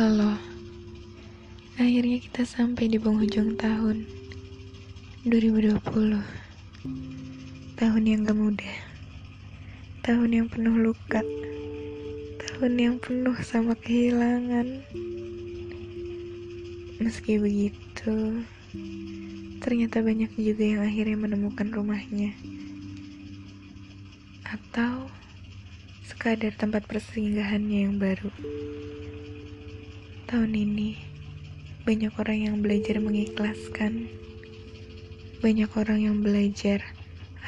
Halo, akhirnya kita sampai di penghujung tahun 2020 Tahun yang gak mudah. Tahun yang penuh luka. Tahun yang penuh sama kehilangan. Meski begitu Ternyata banyak juga yang akhirnya menemukan rumahnya. Atau sekadar tempat persinggahannya yang baru. Tahun ini, banyak orang yang belajar mengikhlaskan, banyak orang yang belajar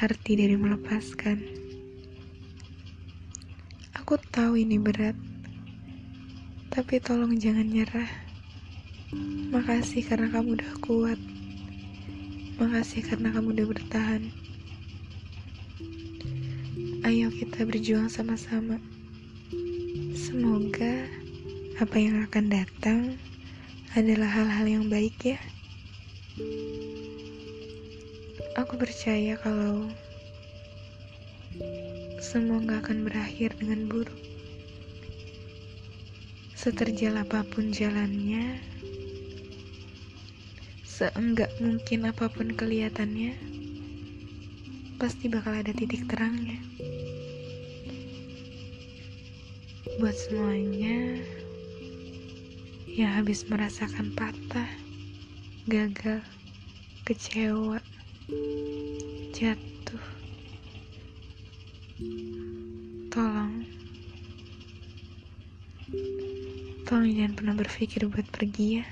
arti dari melepaskan. Aku tahu ini berat, tapi tolong jangan nyerah. Makasih karena kamu udah kuat. Makasih karena kamu udah bertahan. Ayo kita berjuang sama-sama. Semoga apa yang akan datang adalah hal-hal yang baik ya. Aku percaya kalau semua gak akan berakhir dengan buruk. Seterjal apa pun jalannya, seenggak mungkin apa pun kelihatannya, pasti bakal ada titik terangnya. Buat semuanya yang habis merasakan patah, gagal, kecewa, jatuh, tolong, tolong jangan pernah berpikir buat pergi ya.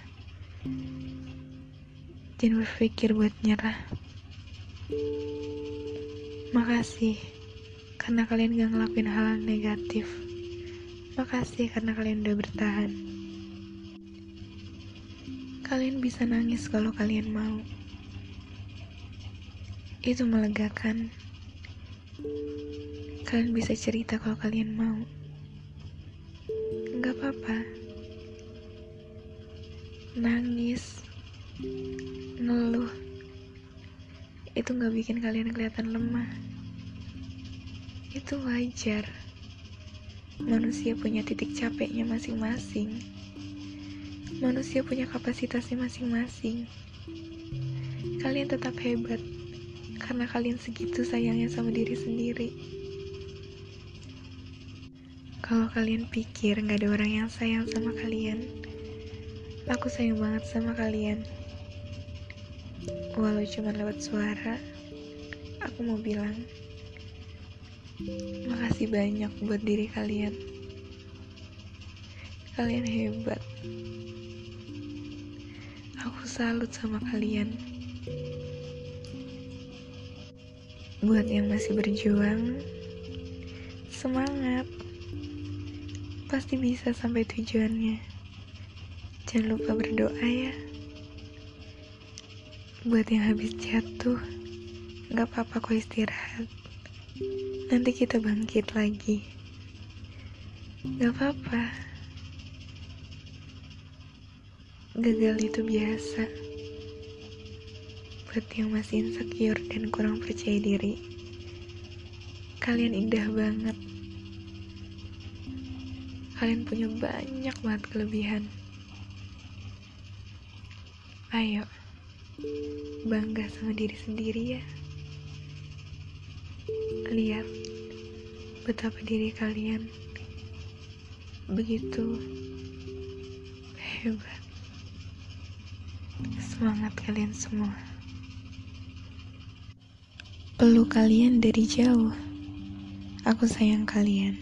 Jangan berpikir buat nyerah. Makasih karena kalian gak ngelakuin hal, negatif. Makasih karena kalian udah bertahan. Kalian bisa nangis kalau kalian mau. Itu melegakan. Kalian bisa cerita kalau kalian mau. Gak apa-apa. Nangis, ngeluh, itu gak bikin kalian kelihatan lemah. Itu wajar. Manusia punya titik capeknya masing-masing. Manusia punya kapasitasnya masing-masing. Kalian tetap hebat karena kalian segitu sayangnya sama diri sendiri. Kalau kalian pikir gak ada orang yang sayang sama kalian, aku sayang banget sama kalian. Walau cuma lewat suara, aku mau bilang, makasih banyak buat diri kalian. Kalian hebat. Aku salut sama kalian. Buat yang masih berjuang, semangat. Pasti bisa sampai tujuannya. Jangan lupa berdoa ya. Buat yang habis jatuh, gak apa-apa kok istirahat. Nanti kita bangkit lagi. Gak apa-apa. Gagal itu biasa. Buat yang masih insecure dan kurang percaya diri, kalian indah banget. Kalian punya banyak banget kelebihan. Ayo bangga sama diri sendiri ya. Lihat betapa diri kalian begitu hebat. Semangat kalian semua. Peluk kalian dari jauh. Aku sayang kalian.